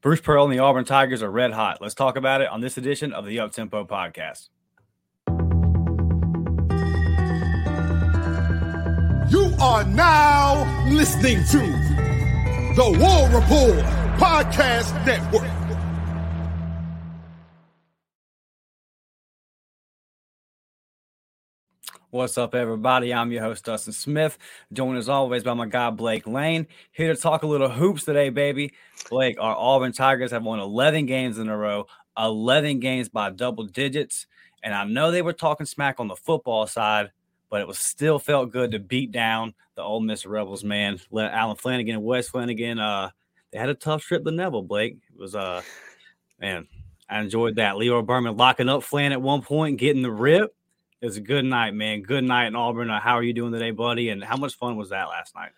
Bruce Pearl and the Auburn Tigers are red hot. Let's talk about it on this edition of the Uptempo podcast. You are now listening to the War Report Podcast Network. What's up, everybody? I'm your host, Dustin Smith, joined as always by my guy, Blake Lane. Here to talk a little hoops today, baby. Blake, our Auburn Tigers have won 11 games in a row, 11 games by double digits. And I know they were talking smack on the football side, but it was still felt good to beat down the Ole Miss Rebels, man. Let Allen Flanigan and Wes Flanigan, uh, they had a tough trip to Neville, Blake. It was, uh, man, I enjoyed that. Lior Berman locking up Flan at one point, getting the rip it was a good night, man. Good night in Auburn. How are you doing today, buddy? And how much fun was that last night?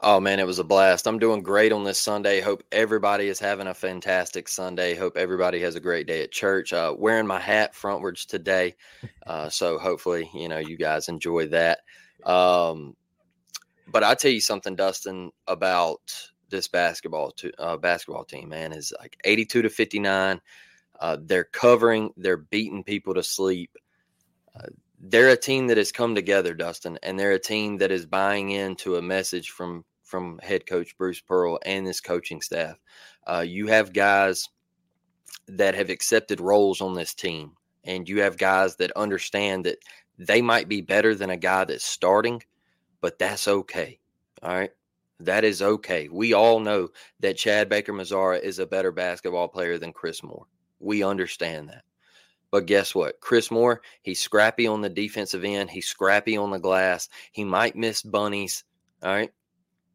Oh man, it was a blast. I'm doing great on this Sunday. Hope everybody is having a fantastic Sunday. Hope everybody has a great day at church. Uh, wearing my hat frontwards today, uh, so hopefully you know you guys enjoy that. Um, but I tell you something, Dustin, about this basketball to, uh, basketball team. Man, is like 82 to 59. Uh, they're covering. They're beating people to sleep they're a team that has come together, Dustin, and they're a team that is buying into a message from from head coach Bruce Pearl and this coaching staff. Uh, you have guys that have accepted roles on this team, and you have guys that understand that they might be better than a guy that's starting, but that's okay. All right. That is okay. We all know that Chad Baker Mazara is a better basketball player than Chris Moore. We understand that. But guess what? Chris Moore, he's scrappy on the defensive end. He's scrappy on the glass. He might miss bunnies. All right.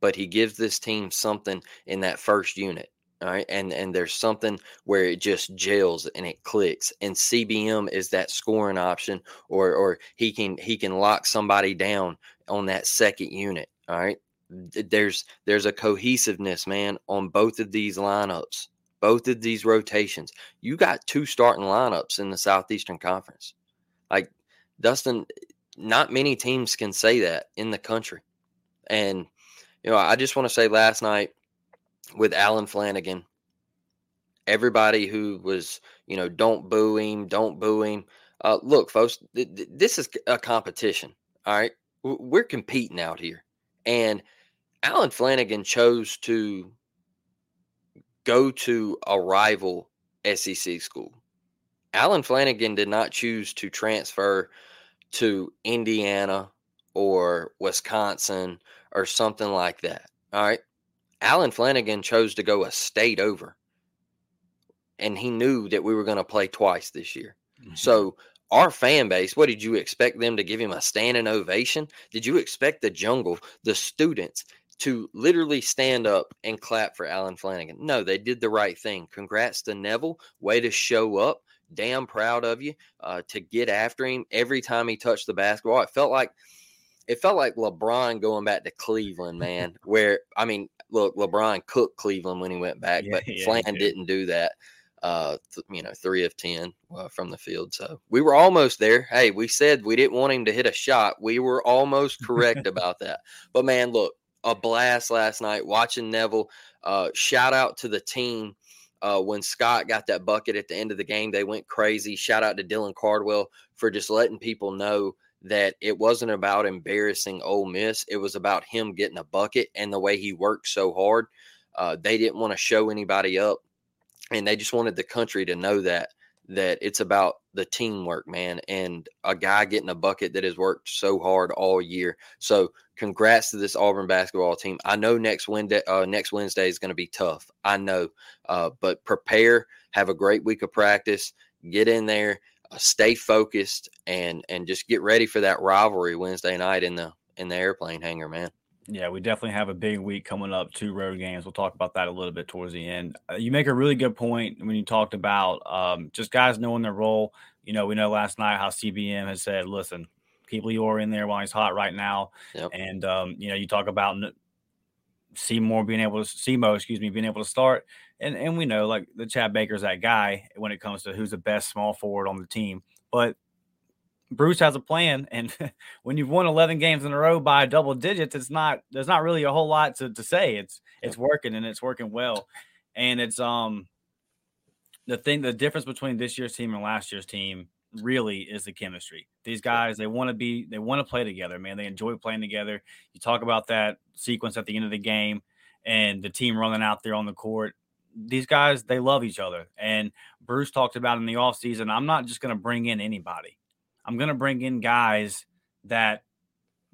But he gives this team something in that first unit. All right. And and there's something where it just gels and it clicks. And CBM is that scoring option, or or he can he can lock somebody down on that second unit. All right. There's there's a cohesiveness, man, on both of these lineups both of these rotations. You got two starting lineups in the Southeastern Conference. Like Dustin, not many teams can say that in the country. And you know, I just want to say last night with Allen Flanigan, everybody who was, you know, don't boo him, don't boo him. Uh, look, folks, th- th- this is a competition. All right, we're competing out here, and Allen Flanigan chose to go to a rival SEC school. Allen Flanigan did not choose to transfer to Indiana or Wisconsin or something like that. All right. Allen Flanigan chose to go a state over. And he knew that we were going to play twice this year. Mm-hmm. So, our fan base, what did you expect them to give him a standing ovation? Did you expect the jungle, the students, to literally stand up and clap for Allen Flanigan. No, they did the right thing. Congrats to Neville. Way to show up. Damn proud of you uh, to get after him every time he touched the basketball. It felt like it felt like LeBron going back to Cleveland, man. where I mean, look, LeBron cooked Cleveland when he went back, yeah, but yeah, Flan didn't do that. Uh, th- you know, three of ten uh, from the field. So we were almost there. Hey, we said we didn't want him to hit a shot. We were almost correct about that. But man, look, a blast last night watching Neville. Uh, shout out to the team. Uh, when Scott got that bucket at the end of the game, they went crazy. Shout out to Dylan Cardwell for just letting people know that it wasn't about embarrassing Ole Miss. It was about him getting a bucket and the way he worked so hard. Uh, they didn't want to show anybody up, and they just wanted the country to know that that it's about the teamwork, man, and a guy getting a bucket that has worked so hard all year. So, congrats to this Auburn basketball team. I know next Wednesday, uh, next Wednesday is going to be tough. I know, uh, but prepare, have a great week of practice, get in there, uh, stay focused, and and just get ready for that rivalry Wednesday night in the in the airplane hangar, man. Yeah, we definitely have a big week coming up. Two road games. We'll talk about that a little bit towards the end. Uh, you make a really good point when you talked about um, just guys knowing their role. You know, we know last night how CBM has said, "Listen, keep Lior in there while he's hot right now." Yep. And um, you know, you talk about Seymour being able to Semo, excuse me, being able to start, and and we know like the Chad Baker's that guy when it comes to who's the best small forward on the team, but Bruce has a plan, and when you've won 11 games in a row by double digits, it's not there's not really a whole lot to, to say. It's it's working and it's working well, and it's um the thing the difference between this year's team and last year's team really is the chemistry. These guys they want to be they want to play together, man. They enjoy playing together. You talk about that sequence at the end of the game and the team running out there on the court. These guys they love each other, and Bruce talked about in the offseason, I'm not just going to bring in anybody. I'm going to bring in guys that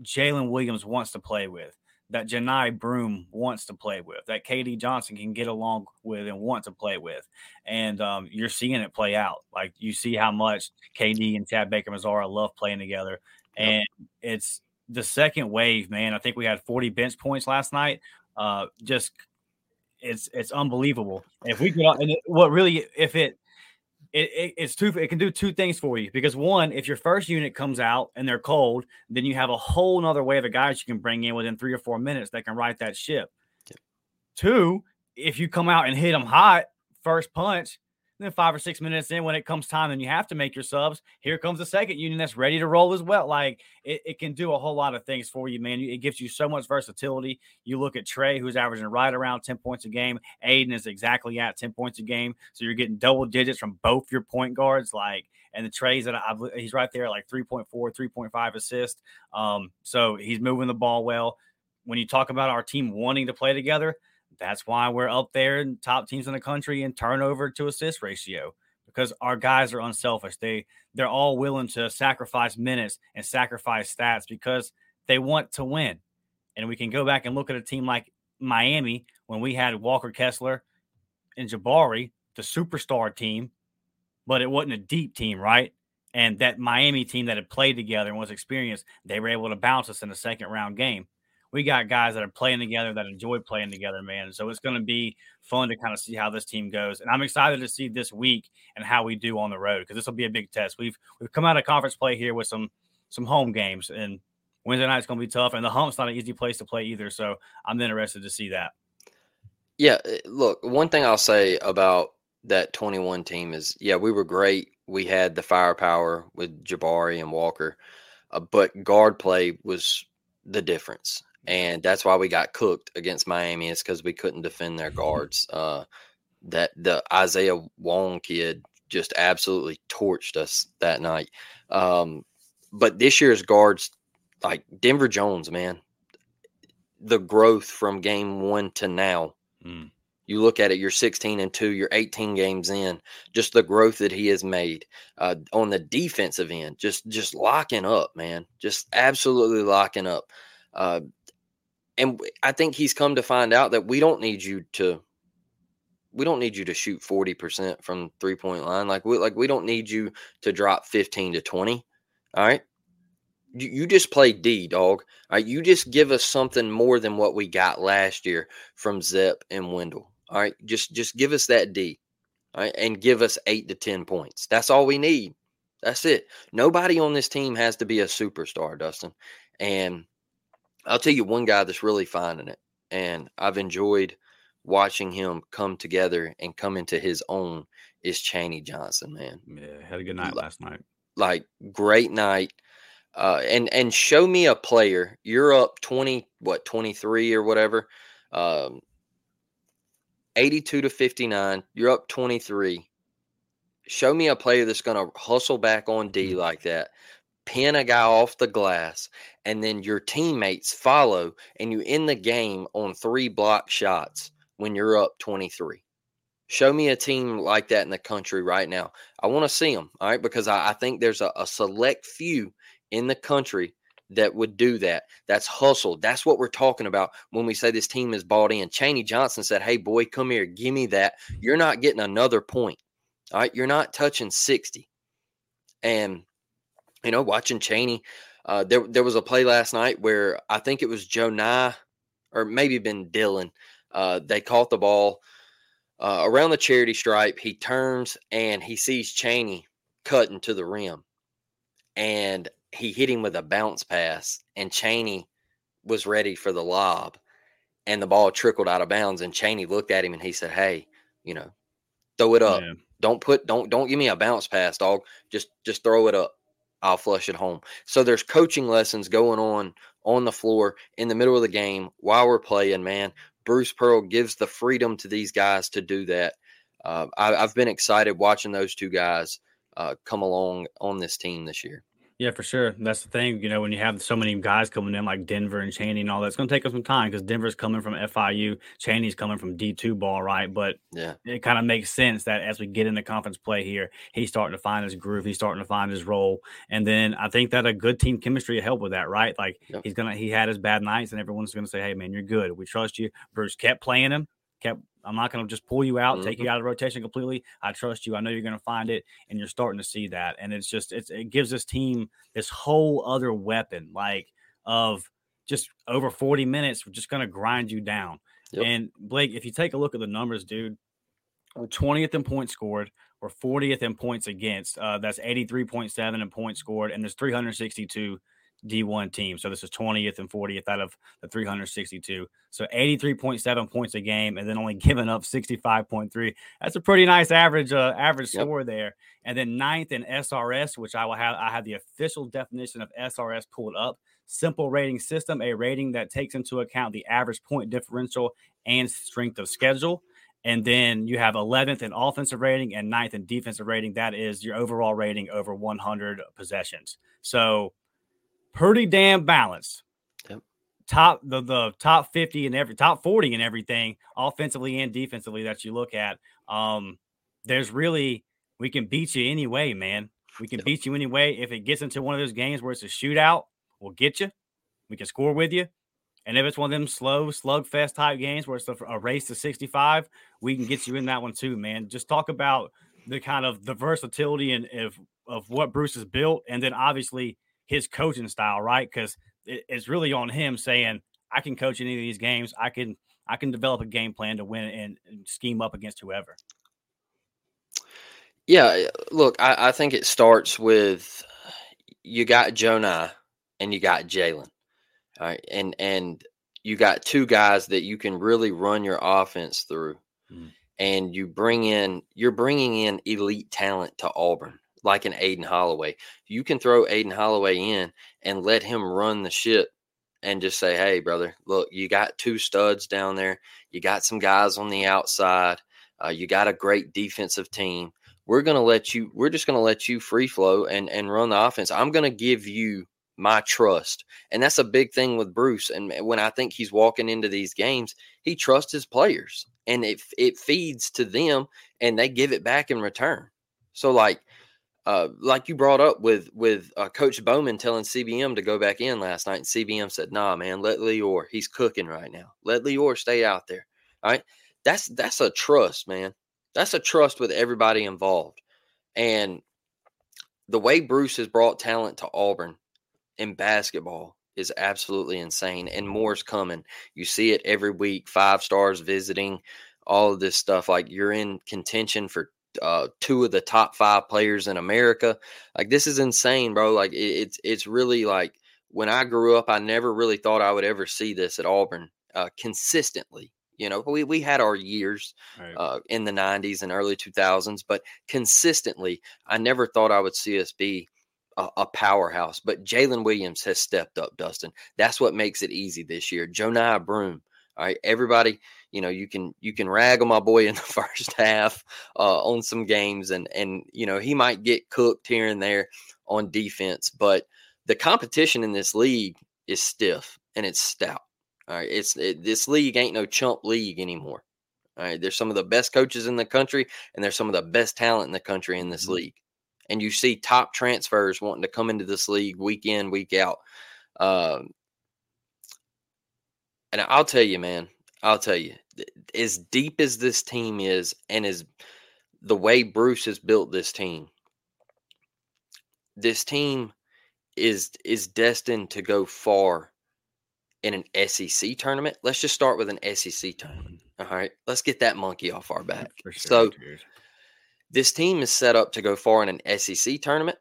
Jaylin Williams wants to play with, that Johni Broom wants to play with, that KD Johnson can get along with and want to play with. And um, you're seeing it play out. Like you see how much KD and Chad Baker Mazara love playing together. And yep. it's the second wave, man. I think we had 40 bench points last night. Uh, just it's it's unbelievable. If we could, and it, what really, if it it, it, it's two it can do two things for you because one if your first unit comes out and they're cold then you have a whole nother wave of guys you can bring in within three or four minutes that can right that ship yeah. two if you come out and hit them hot first punch then five or six minutes in, when it comes time and you have to make your subs, here comes the second union that's ready to roll as well. Like it, it can do a whole lot of things for you, man. It gives you so much versatility. You look at Tre, who's averaging right around 10 points a game. Aden is exactly at 10 points a game. So you're getting double digits from both your point guards. Like, and the Tre's that I've, he's right there like 3.4, 3.5 assist. Um, so he's moving the ball well. When you talk about our team wanting to play together, that's why we're up there in top teams in the country in turnover to assist ratio because our guys are unselfish. They they're all willing to sacrifice minutes and sacrifice stats because they want to win. And we can go back and look at a team like Miami when we had Walker Kessler and Jabari, the superstar team, but it wasn't a deep team, right? And that Miami team that had played together and was experienced, they were able to bounce us in the second round game we got guys that are playing together that enjoy playing together, man. So it's going to be fun to kind of see how this team goes, and I'm excited to see this week and how we do on the road because this will be a big test. We've we've come out of conference play here with some some home games, and Wednesday night's going to be tough, and the hump's not an easy place to play either. So I'm interested to see that. Yeah, eh, look, one thing I'll say about that 21 team is, yeah, we were great. We had the firepower with Jabari and Walker, uh, but guard play was the difference and that's why we got cooked against Miami. Is because we couldn't defend their guards. Uh, that the Isaiah Wong kid just absolutely torched us that night. Um, but this year's guards, like Denver Jones, man, the growth from game one to now. Mm. You look at it, you're 16 and two, you're 18 games in. Just the growth that he has made uh, on the defensive end, just just locking up, man, just absolutely locking up. Uh, and I think he's come to find out that we don't need you to we don't need you to shoot 40% from three point line. Like we like we don't need you to drop 15 to 20. All right. You, you just play D, dog. All right. You just give us something more than what we got last year from Zep and Wendell. All right. Just just give us that D. All right. And give us eight to 10 points. That's all we need. That's it. Nobody on this team has to be a superstar, Dustin. And I'll tell you one guy that's really finding it, and I've enjoyed watching him come together and come into his own is Chaney Johnson, man. Yeah, had a good night last night. Like great night. Uh, and and show me a player. You're up 20, what, 23 or whatever. Um, 82 to 59. You're up 23. Show me a player that's going to hustle back on D mm-hmm. like that, pin a guy off the glass, and then your teammates follow, and you end the game on three block shots when you're up 23. Show me a team like that in the country right now. I want to see them, all right, because I, I think there's a, a select few in the country that would do that. That's hustle. That's what we're talking about when we say this team is bought in. Chaney Johnson said, Hey, boy, come here. Give me that. You're not getting another point. All right. You're not touching 60. And you know, watching Chaney, Uh, there, there was a play last night where I think it was Johni or maybe been Dylan. Uh, they caught the ball uh, around the charity stripe. He turns and he sees Chaney cutting to the rim, and he hit him with a bounce pass, and Chaney was ready for the lob, and the ball trickled out of bounds. And Chaney looked at him and he said, "Hey, you know, throw it up. Yeah. Don't put don't don't give me a bounce pass, dog. Just just throw it up. I'll flush it home." So there's coaching lessons going on on the floor in the middle of the game while we're playing. Man, Bruce Pearl gives the freedom to these guys to do that. Uh, I, have been excited watching those two guys uh, come along on this team this year. Yeah, for sure. That's the thing. You know, when you have so many guys coming in like Denver and Chaney and all that, it's going to take us some time because Denver's coming from FIU, Chaney's coming from D2 ball, right? But yeah, it kind of makes sense that as we get into conference play here, he's starting to find his groove, he's starting to find his role. And then I think that a good team chemistry help with that, right? Like he's going to, he had his bad nights and everyone's going to say, hey, man, you're good. We trust you. Bruce kept playing him, kept I'm not going to just pull you out, mm-hmm. take you out of rotation completely. I trust you. I know you're going to find it, and you're starting to see that. And it's just it's, it gives this team this whole other weapon, like of just over 40 minutes. We're just going to grind you down. Yep. And Blake, if you take a look at the numbers, dude, we're 20th in points scored. We're 40th in points against. Uh, that's 83.7 in points scored, and there's 362 D1 team. So this is 20th and 40th out of the 362. So 83.7 points a game and then only giving up 65.3. That's a pretty nice average uh, average yep. score there. And then ninth in SRS, which I will have I have the official definition of SRS pulled up. Simple rating system, a rating that takes into account the average point differential and strength of schedule. And then you have 11th in offensive rating and 9th in defensive rating. That is your overall rating over 100 possessions. So pretty damn balanced. Yep. Top the the top 50 and every top 40 and everything, offensively and defensively that you look at. Um, there's really we can beat you anyway, man. We can yep. beat you anyway. If it gets into one of those games where it's a shootout, we'll get you. We can score with you. And if it's one of them slow slugfest type games where it's a, a race to 65, we can get you in that one too, man. Just talk about the kind of the versatility and of of what Bruce has built, and then obviously his coaching style, right? Because it, it's really on him saying, I can coach any of these games. I can I can develop a game plan to win and, and scheme up against whoever. Yeah, look, I, I, think it starts with you got Johni and you got Jaylin, all right, and and you got two guys that you can really run your offense through, mm. and you bring in you're bringing in elite talent to Auburn, like an Aden Holloway. You can throw Aden Holloway in and let him run the shit and just say, hey, brother, look, you got two studs down there. You got some guys on the outside. Uh, you got a great defensive team. We're going to let you, we're just going to let you free flow and, and run the offense. I'm going to give you my trust. And that's a big thing with Bruce. And when I think he's walking into these games, he trusts his players and it, it feeds to them and they give it back in return. So, like, uh, like you brought up with with uh, Coach Bowman telling CBM to go back in last night, and CBM said, "Nah, man, let Lior. He's cooking right now. Let Lior stay out there." All right, that's that's a trust, man. That's a trust with everybody involved, and the way Bruce has brought talent to Auburn in basketball is absolutely insane, and more's coming. You see it every week. Five stars visiting, all of this stuff. Like you're in contention for uh, two of the top five players in America. Like this is insane, bro. Like it, it's it's really like when I grew up, I never really thought I would ever see this at Auburn uh, consistently. You know, we we had our years right. uh, in the '90s and early 2000s, but consistently, I never thought I would see us be a, a powerhouse. But Jaylin Williams has stepped up, Dustin. That's what makes it easy this year. Johni Broom, All right, everybody you know you can you can rag on my boy in the first half uh, on some games and and you know he might get cooked here and there on defense but the competition in this league is stiff and it's stout all right it's it, this league ain't no chump league anymore all right there's some of the best coaches in the country and there's some of the best talent in the country in this mm-hmm. league and you see top transfers wanting to come into this league week in week out um, and I'll tell you, man, I'll tell you, as deep as this team is, and as the way Bruce has built this team, this team is is destined to go far in an SEC tournament. Let's just start with an SEC tournament. Mm-hmm. All right, let's get that monkey off our back. Sure. So cheers. this team is set up to go far in an SEC tournament,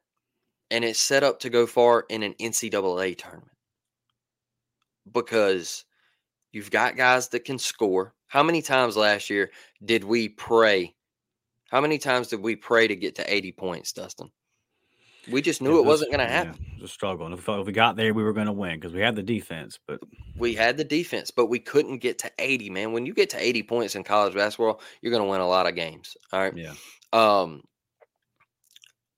and it's set up to go far in an NCAA tournament because you've got guys that can score. How many times last year did we pray? How many times did we pray to get to 80 points, Dustin? We just knew Yeah, it wasn't going to yeah, happen. it was a struggle. And if, if we got there, we were going to win because we had the defense. But We had the defense, but we couldn't get to 80, man. When you get to 80 points in college basketball, you're going to win a lot of games. All right. yeah, Um,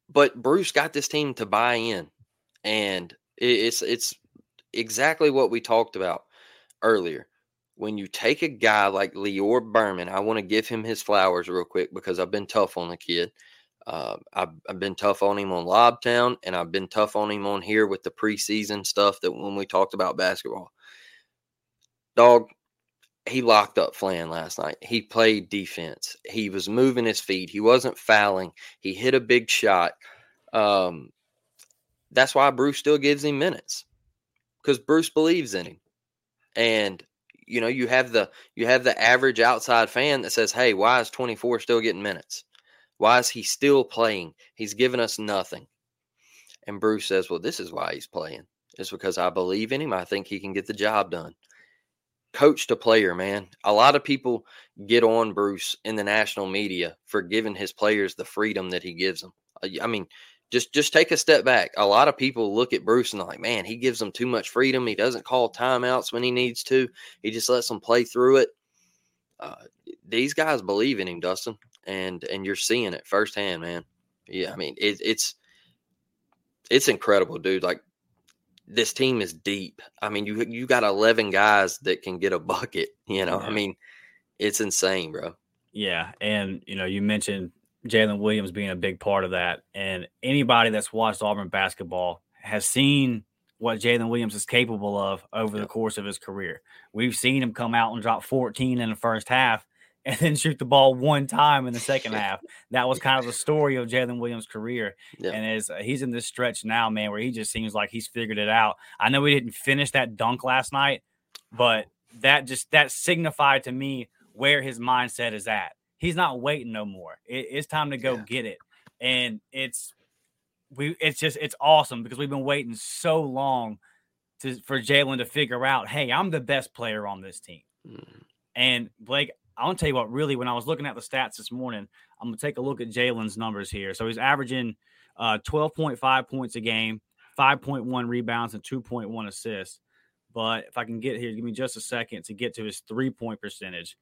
but Bruce got this team to buy in, and it, it's it's exactly what we talked about earlier. When you take a guy like Lior Berman, I want to give him his flowers real quick because I've been tough on the kid. Uh, I've, I've been tough on him on Lobtown, and I've been tough on him on here with the preseason stuff that when we talked about basketball. Dog, he locked up Flan last night. He played defense. He was moving his feet. He wasn't fouling. He hit a big shot. Um, that's why Bruce still gives him minutes because Bruce believes in him. And you know, you have the you have the average outside fan that says, "Hey, why is 24 still getting minutes? Why is he still playing? He's giving us nothing." And Bruce says, "Well, this is why he's playing. It's because I believe in him. I think he can get the job done." Coach to player, man. A lot of people get on Bruce in the national media for giving his players the freedom that he gives them. Uh, I mean, just just take a step back. A lot of people look at Bruce and they're like, man, he gives them too much freedom. He doesn't call timeouts when he needs to. He just lets them play through it. Uh, these guys believe in him, Dustin, and and you're seeing it firsthand, man. Yeah, I mean, it, it's it's incredible, dude. Like this team is deep. I mean, you you got 11 guys that can get a bucket. You know, I mean, it's insane, bro. yeah, and you know, you mentioned Jaylin Williams being a big part of that, and anybody that's watched Auburn basketball has seen what Jaylin Williams is capable of over the course of his career. We've seen him come out and drop 14 in the first half and then shoot the ball one time in the second half. That was kind of the story of Jaylin Williams' career. Yeah. And as uh, he's in this stretch now, man, where he just seems like he's figured it out. I know he didn't finish that dunk last night, but that just that signified to me where his mindset is at. He's not waiting no more. It, it's time to go Yeah. get it. And it's we it's just it's awesome because we've been waiting so long to for Jaylin to figure out, hey, I'm the best player on this team. Mm, And Blake, I want to tell you what, really, when I was looking at the stats this morning, I'm going to take a look at Jaylin's numbers here. So he's averaging uh, 12.5 points a game, 5.1 rebounds, and 2.1 assists. But if I can get here, give me just a second to get to his three point percentage.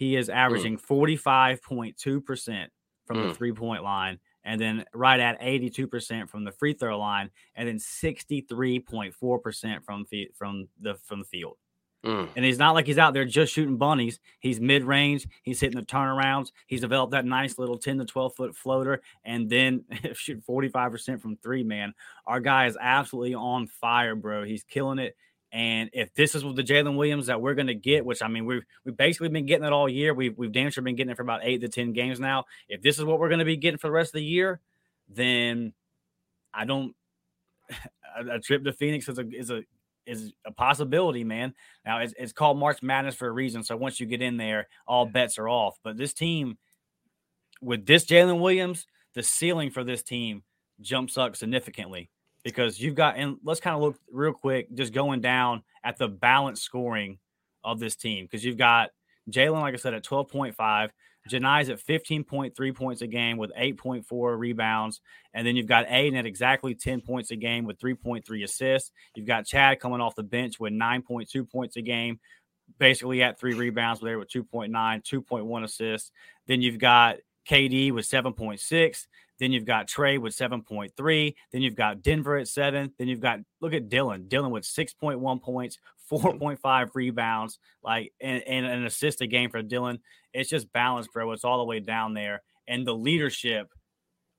He is averaging 45.2% from the Mm. three point line, and then right at 82% from the free throw line, and then 63.4% from, the- from, the, from the field. mm, And he's not like he's out there just shooting bunnies. He's mid range. He's hitting the turnarounds. He's developed that nice little 10 to 12 foot floater and then shoot 45% from three, man. Our guy is absolutely on fire, bro. He's killing it. And if this is the Jaylin Williams that we're going to get, which I mean, we've, we've basically been getting it all year, we've, we've damn sure been getting it for about eight to 10 games now. If this is what we're going to be getting for the rest of the year, then I don't. A, a trip to Phoenix is a is a is a possibility, man. Now it's, it's called March Madness for a reason. So once you get in there, all bets are off. But this team, with this Jaylin Williams, the ceiling for this team jumps up significantly because you've got and let's kind of look real quick, just going down at the balance scoring of this team because you've got Jaylin, like I said, at twelve point five. Johni's at 15.3 points a game with 8.4 rebounds. And then you've got Aden at exactly 10 points a game with 3.3 assists. You've got Chad coming off the bench with 9.2 points a game, basically at three rebounds there with 2.9, 2.1 assists. Then you've got KD with 7.6. Then you've got Tre with 7.3. Then you've got Denver at seven. Then you've got, look at Dylan. Dylan with 6.1 points, 4.5 rebounds, like, and, and an assist a game for Dylan. It's just balanced, bro. It's all the way down there. And the leadership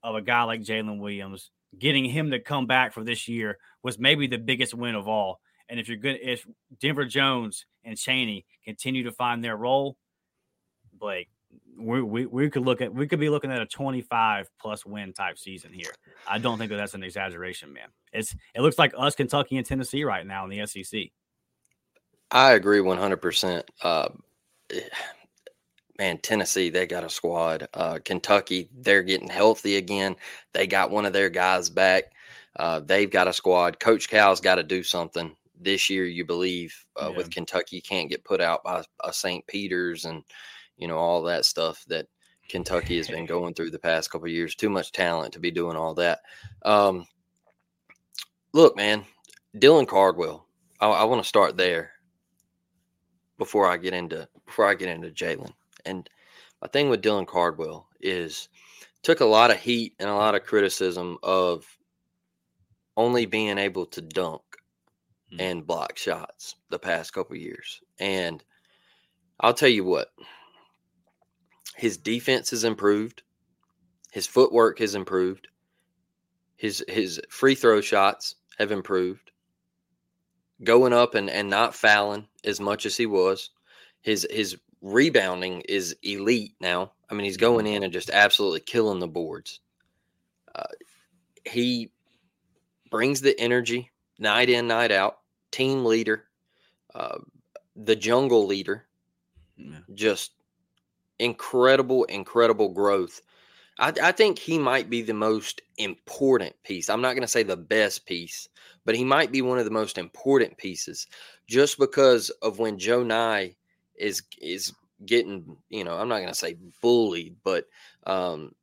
of a guy like Jaylin Williams, getting him to come back for this year was maybe the biggest win of all. And if you're good, if Denver Jones and Chaney continue to find their role, Blake, we, we we could look at we could be looking at a 25 plus win type season here. I don't think that that's an exaggeration, man. It's it looks like us, Kentucky, and Tennessee right now in the SEC. I agree 100%. Uh, man, Tennessee, they got a squad. Uh, Kentucky, they're getting healthy again. They got one of their guys back. Uh, they've got a squad. Coach Cal's got to do something this year. You believe uh, yeah. with Kentucky, you can't get put out by a St. Peter's and you know all that stuff that Kentucky has been going through the past couple years. Too much talent to be doing all that. Um, look, man, Dylan Cardwell. I, I want to start there before I get into before I get into Jalen. And my thing with Dylan Cardwell is took a lot of heat and a lot of criticism of only being able to dunk mm-hmm. and block shots the past couple years. And I'll tell you what, his defense has improved, his footwork has improved, his his free throw shots have improved. Going up and, and not fouling as much as he was. His his rebounding is elite now. I mean, he's going in and just absolutely killing the boards. Uh, he brings the energy night in, night out. Team leader, uh, the jungle leader. Yeah. Just incredible, incredible growth. I, I think he might be the most important piece. I'm not going to say the best piece, but he might be one of the most important pieces just because of when Johni is is getting, you know, I'm not going to say bullied, but um,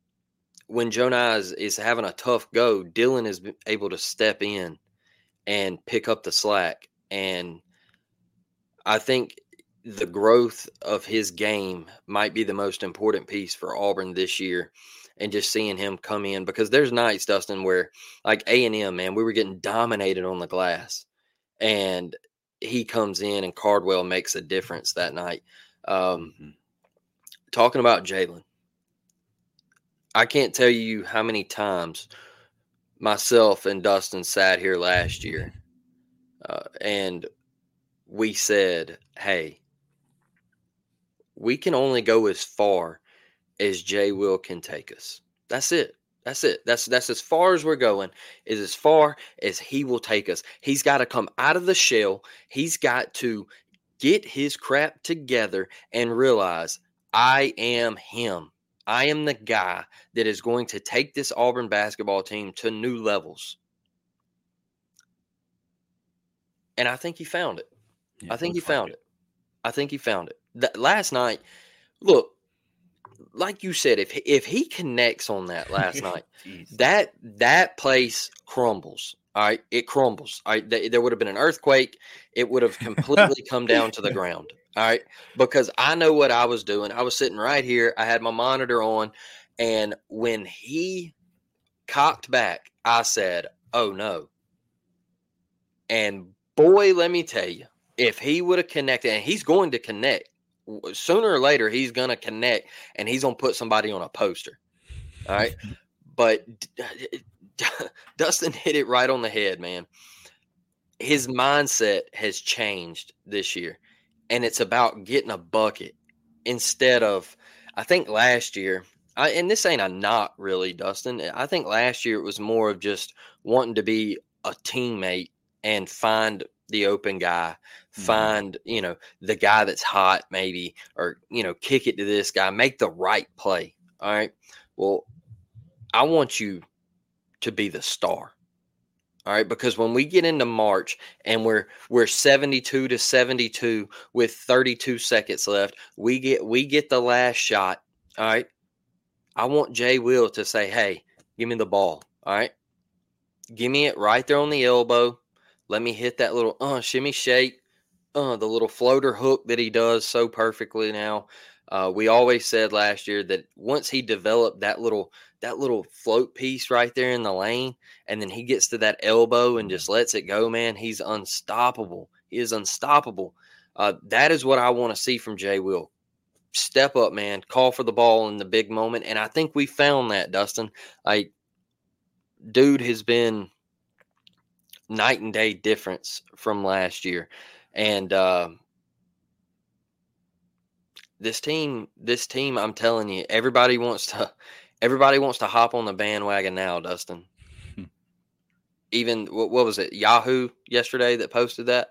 when Johni is, is having a tough go, Dylan is able to step in and pick up the slack. And I think the growth of his game might be the most important piece for Auburn this year and just seeing him come in because there's nights Dustin where like A&M man we were getting dominated on the glass and he comes in and Cardwell makes a difference that night. Um, mm-hmm. Talking about Jaylin, I can't tell you how many times myself and Dustin sat here last year uh, and we said, hey, we can only go as far as Jay Will can take us. That's it. That's it. That's that's as far as we're going. Is as far as he will take us. He's got to come out of the shell. He's got to get his crap together and realize I am him. I am the guy that is going to take this Auburn basketball team to new levels. And I think he found it. Yeah, I think he found it. it. I think he found it. That last night, look, like you said, if if he connects on that last night, that that place crumbles. All right, it crumbles. All right, th- there would have been an earthquake. It would have completely come down to the ground. All right, because I know what I was doing. I was sitting right here. I had my monitor on, and when he cocked back, I said, "Oh no!" And boy, let me tell you, if he would have connected, and he's going to connect sooner or later, he's going to connect, and he's going to put somebody on a poster. All right, but uh, Dustin hit it right on the head, man. His mindset has changed this year, and it's about getting a bucket instead of. I think last year, I, and this ain't a not really, Dustin. Eh, I think last year it was more of just wanting to be a teammate and find the open guy, mm-hmm. find, you know, the guy that's hot, maybe, or, you know, kick it to this guy, make the right play. All right. Well, I want you to be the star. All right, because when we get into March and we're we're 72 to 72 with 32 seconds left, we get we get the last shot. All right. I want Jay Will to say, "Hey, give me the ball." All right. Give me it right there on the elbow. Let me hit that little uh shimmy shake, uh the little floater hook that he does so perfectly now. Uh, we always said last year that once he developed that little that little float piece right there in the lane, and then he gets to that elbow and just lets it go, man, he's unstoppable. He is unstoppable. Uh, that is what I want to see from Jay Will. Step up, man. Call for the ball in the big moment, and I think we found that, Dustin. Like, dude has been night and day difference from last year, and uh, this team, this team, I'm telling you, everybody wants to, everybody wants to hop on the bandwagon now, Dustin. Hmm. Even what, what was it, Yahoo yesterday that posted that,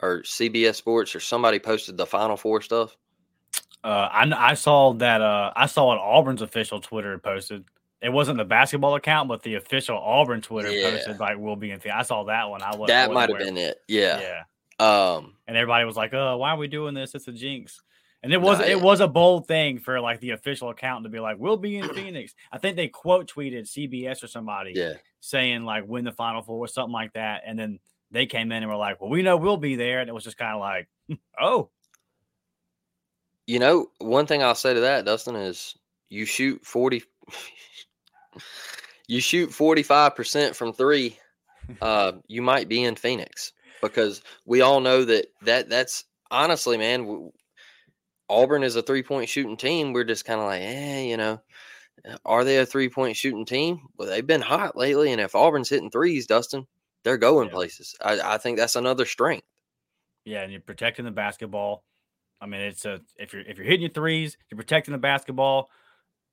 or CBS Sports, or somebody posted the Final Four stuff. Uh, I I saw that. Uh, I saw an Auburn's official Twitter posted. It wasn't the basketball account, but the official Auburn Twitter yeah. posted like "We'll be in." Phoenix. I saw that one. I was that might have been it. Yeah. Yeah. Um, and everybody was like, "Oh, why are we doing this? It's a jinx." And it was it was a bold thing for like the official account to be like, "We'll be in Phoenix." I think they quote tweeted CBS or somebody, yeah, saying like "win the Final Four or something like that, and then they came in and were like, "Well, we know we'll be there," and it was just kind of like, "Oh." You know, one thing I'll say to that, Dustin, is you shoot forty, you shoot forty five percent from three, uh, you might be in Phoenix because we all know that that that's honestly, man. Auburn is a three point shooting team. We're just kind of like, eh, you know, are they a three point shooting team? Well, they've been hot lately, and if Auburn's hitting threes, Dustin, they're going yeah. places. I, I think that's another strength. Yeah, and you're protecting the basketball. I mean, it's a if you're if you're hitting your threes, you're protecting the basketball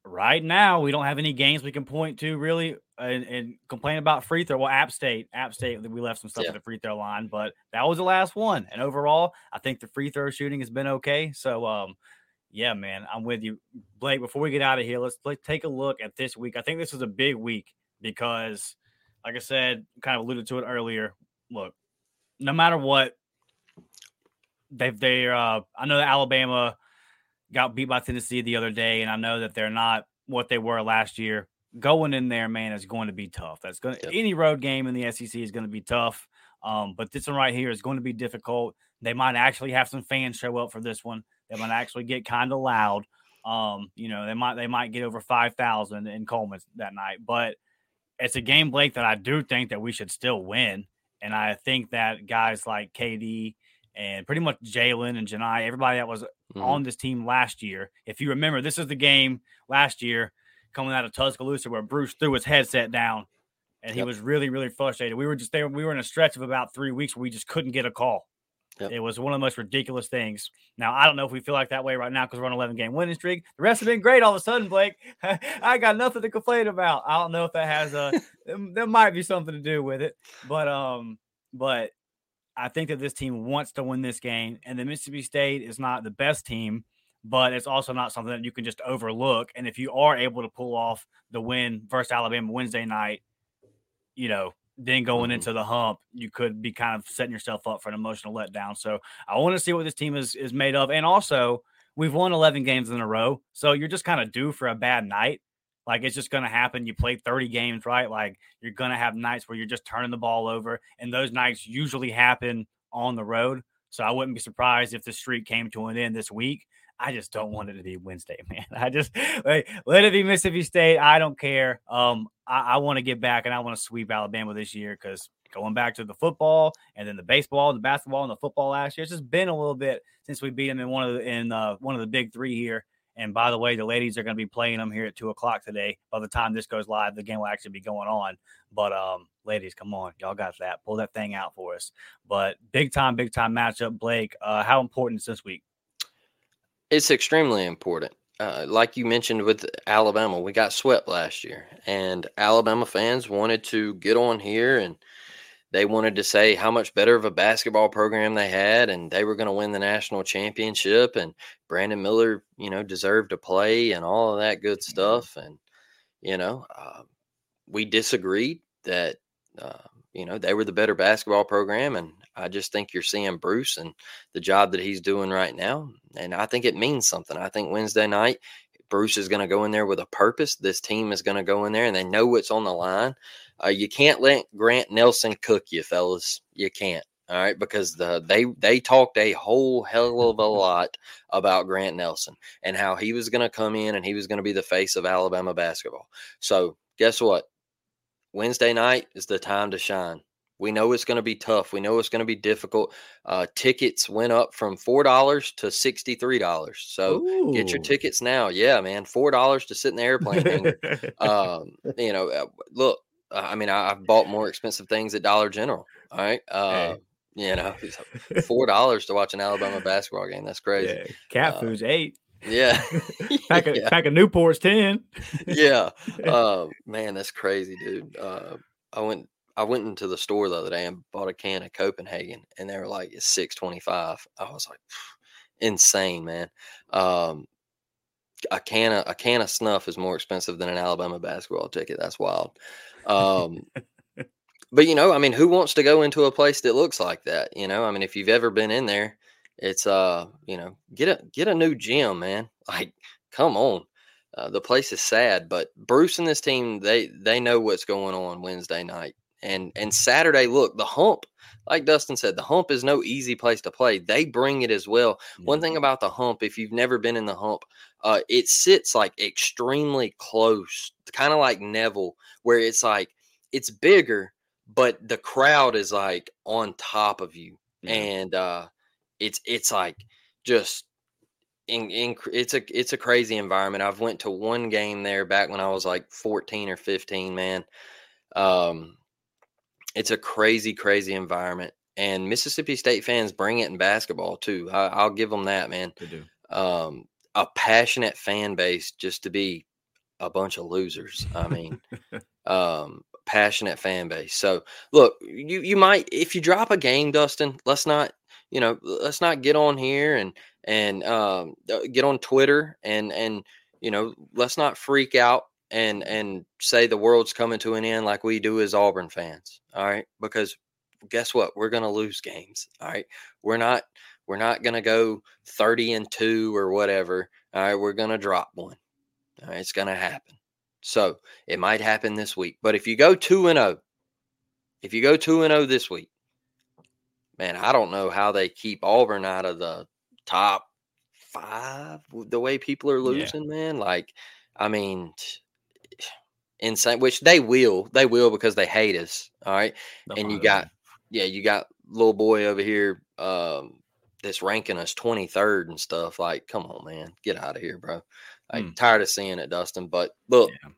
right now we don't have any games we can point to really and, and complain about free throw. Well, App State, App State, we left some stuff yeah. at the free throw line, but that was the last one. And overall, I think the free throw shooting has been okay. So, um, yeah, man, I'm with you, Blake. Before we get out of here, let's, let's take a look at this week. I think this is a big week because, like I said, kind of alluded to it earlier. Look, no matter what, they've they uh, I know that Alabama got beat by Tennessee the other day, and I know that they're not what they were last year. Going in there, man, is going to be tough. That's going to, any road game in the SEC is going to be tough. Um, but this one right here is going to be difficult. They might actually have some fans show up for this one. They might actually get kind of loud. Um, you know, they might they might get over five thousand in Coleman that night. But it's a game, Blake, that I do think that we should still win. And I think that guys like KD and pretty much Jaylin and Johni, everybody that was mm-hmm. on this team last year. If you remember, this is the game last year coming out of Tuscaloosa where Bruce threw his headset down and he yep. was really, really frustrated. We were just there, we were in a stretch of about three weeks where we just couldn't get a call. Yep. It was one of the most ridiculous things. Now, I don't know if we feel like that way right now because we're on 11 game winning streak. The rest have been great all of a sudden, Blake. I got nothing to complain about. I don't know if that has a, there might be something to do with it, but, um, but I think that this team wants to win this game, and the Mississippi State is not the best team, but it's also not something that you can just overlook. And if you are able to pull off the win versus Alabama Wednesday night, you know, then going mm-hmm. into the hump, you could be kind of setting yourself up for an emotional letdown. So I want to see what this team is is made of, and also we've won 11 games in a row, so you're just kind of due for a bad night. Like it's just going to happen. You play 30 games, right? Like you're going to have nights where you're just turning the ball over, and those nights usually happen on the road. So I wouldn't be surprised if the streak came to an end this week. I just don't want it to be Wednesday, man. I just like, let it be Mississippi State. I don't care. Um, I, I want to get back and I want to sweep Alabama this year because going back to the football and then the baseball, and the basketball, and the football last year. It's just been a little bit since we beat them in one of the in uh, one of the big three here. And by the way, the ladies are going to be playing them here at two o'clock today. By the time this goes live, the game will actually be going on. But um, ladies, come on, y'all got that. Pull that thing out for us. But big time, big time matchup, Blake. Uh, how important is this week? It's extremely important. Uh, like you mentioned with Alabama, we got swept last year, and Alabama fans wanted to get on here and they wanted to say how much better of a basketball program they had and they were going to win the national championship and Brandon Miller, you know, deserved to play and all of that good stuff. And, you know, uh, we disagreed that, uh, you know, they were the better basketball program. And I just think you're seeing Bruce and the job that he's doing right now. And I think it means something. I think Wednesday night, Bruce is going to go in there with a purpose. This team is going to go in there and they know what's on the line. Uh, you can't let Grant Nelson cook you, fellas. You can't. All right, because the they they talked a whole hell of a lot about Grant Nelson and how he was going to come in and he was going to be the face of Alabama basketball. So guess what? Wednesday night is the time to shine. We know it's going to be tough. We know it's going to be difficult. Uh, tickets went up from four dollars to sixty three dollars. So Ooh. get your tickets now. Yeah, man, four dollars to sit in the airplane. um, you know, uh, look, uh, I mean, I, have bought more expensive things at Dollar General. All right. Uh, hey. You know, four dollars to watch an Alabama basketball game. That's crazy. Yeah, cat uh, food's eight. Yeah. pack, of, yeah. pack of Newport's 10. yeah. Uh, man, that's crazy, dude. Uh, I went I went into the store the other day and bought a can of Copenhagen and they were like it's 625. I was like insane, man. Um, a can of a can of snuff is more expensive than an Alabama basketball ticket. That's wild. Um, but you know, I mean, who wants to go into a place that looks like that? You know, I mean, if you've ever been in there, it's uh, you know, get a get a new gym, man. Like, come on. Uh, the place is sad, but Bruce and this team they they know what's going on Wednesday night and and Saturday. Look, the hump, like Dustin said, the hump is no easy place to play. They bring it as well. Mm-hmm. One thing about the hump, if you've never been in the hump, uh, it sits like extremely close, kind of like Neville, where it's like it's bigger, but the crowd is like on top of you, and uh, it's it's like just in, in, it's a it's a crazy environment. I've went to one game there back when I was like 14 or 15, man. Um it's a crazy crazy environment and Mississippi State fans bring it in basketball too. I, will give them that, man. They do. Um a passionate fan base just to be a bunch of losers. I mean, um passionate fan base. So look, you you might if you drop a game, Dustin, let's not you know let's not get on here and and um, uh, get on Twitter and and you know let's not freak out and and say the world's coming to an end like we do as Auburn fans. All right, because guess what? We're going to lose games. All right, we're not we're not going to go thirty and two or whatever. All right, we're going to drop one. All right, it's going to happen. So it might happen this week. But if you go two and zero, oh, if you go two and zero oh this week, man, I don't know how they keep Auburn out of the top five the way people are losing, yeah. man. Like, I mean, insane. Which they will, they will because they hate us. All right, and you got, yeah, you got little boy over here um, that's ranking us twenty third and stuff. Like, come on, man, get out of here, bro. I'm mm. tired of seeing it, Dustin. But look, yeah.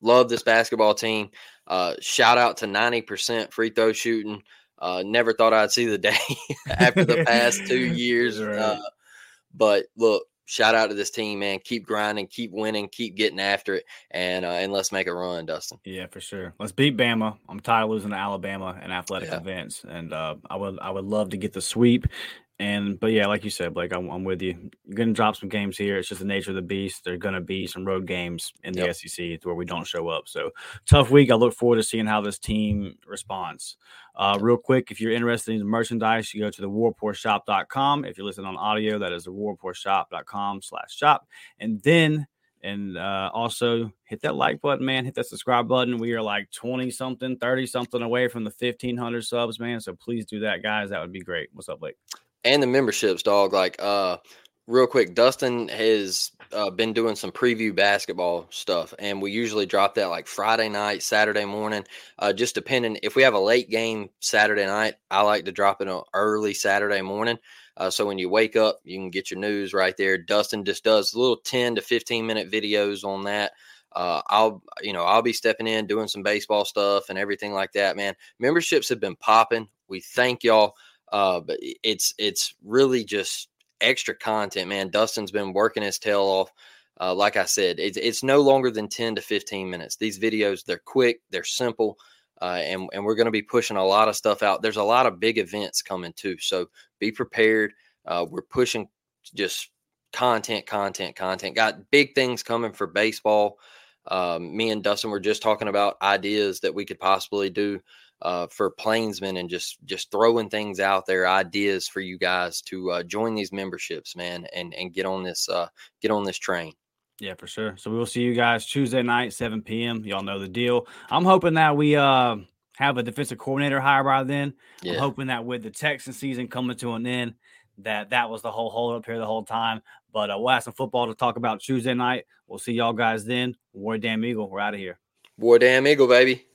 love this basketball team. Uh, shout out to ninety percent free throw shooting. Uh, never thought I'd see the day after the past two years. Right. Uh, but look, shout out to this team, man. Keep grinding, keep winning, keep getting after it, and uh, and let's make a run, Dustin. Yeah, for sure. Let's beat Bama. I'm tired of losing to Alabama and athletic yeah. events, and uh, I would I would love to get the sweep. And but yeah, like you said, Blake, I'm, I'm with you. You're gonna drop some games here. It's just the nature of the beast. There's gonna be some road games in the yep. SEC where we don't show up. So tough week. I look forward to seeing how this team responds. Uh, real quick, if you're interested in merchandise, you go to the warreportshop.com. If you're listening on audio, that is the warreportshop.com slash shop. And then and uh, also hit that like button, man. Hit that subscribe button. We are like 20 something, 30 something away from the 1500 subs, man. So please do that, guys. That would be great. What's up, Blake? And the memberships, dog. Like, uh, real quick, Dustin has uh, been doing some preview basketball stuff, and we usually drop that like Friday night, Saturday morning, uh, just depending. If we have a late game Saturday night, I like to drop it on early Saturday morning. Uh, so when you wake up, you can get your news right there. Dustin just does little 10 to 15 minute videos on that. Uh, I'll, you know, I'll be stepping in, doing some baseball stuff and everything like that, man. Memberships have been popping. We thank y'all. Uh, but it's it's really just extra content, man. Dustin's been working his tail off. Uh, like I said, it's it's no longer than ten to fifteen minutes. These videos they're quick, they're simple, uh, and and we're going to be pushing a lot of stuff out. There's a lot of big events coming too, so be prepared. Uh, we're pushing just content, content, content. Got big things coming for baseball. Um, me and Dustin were just talking about ideas that we could possibly do uh, for Plainsmen and just just throwing things out there, ideas for you guys to uh, join these memberships, man, and and get on this uh, get on this train. Yeah, for sure. So we'll see you guys Tuesday night, 7 p.m. Y'all know the deal. I'm hoping that we uh have a defensive coordinator hire by then. Yeah. I'm hoping that with the Texan season coming to an end, that that was the whole hold up here the whole time. But uh, we'll have some football to talk about Tuesday night. We'll see y'all guys then. War Damn Eagle, we're out of here. War Damn Eagle, baby.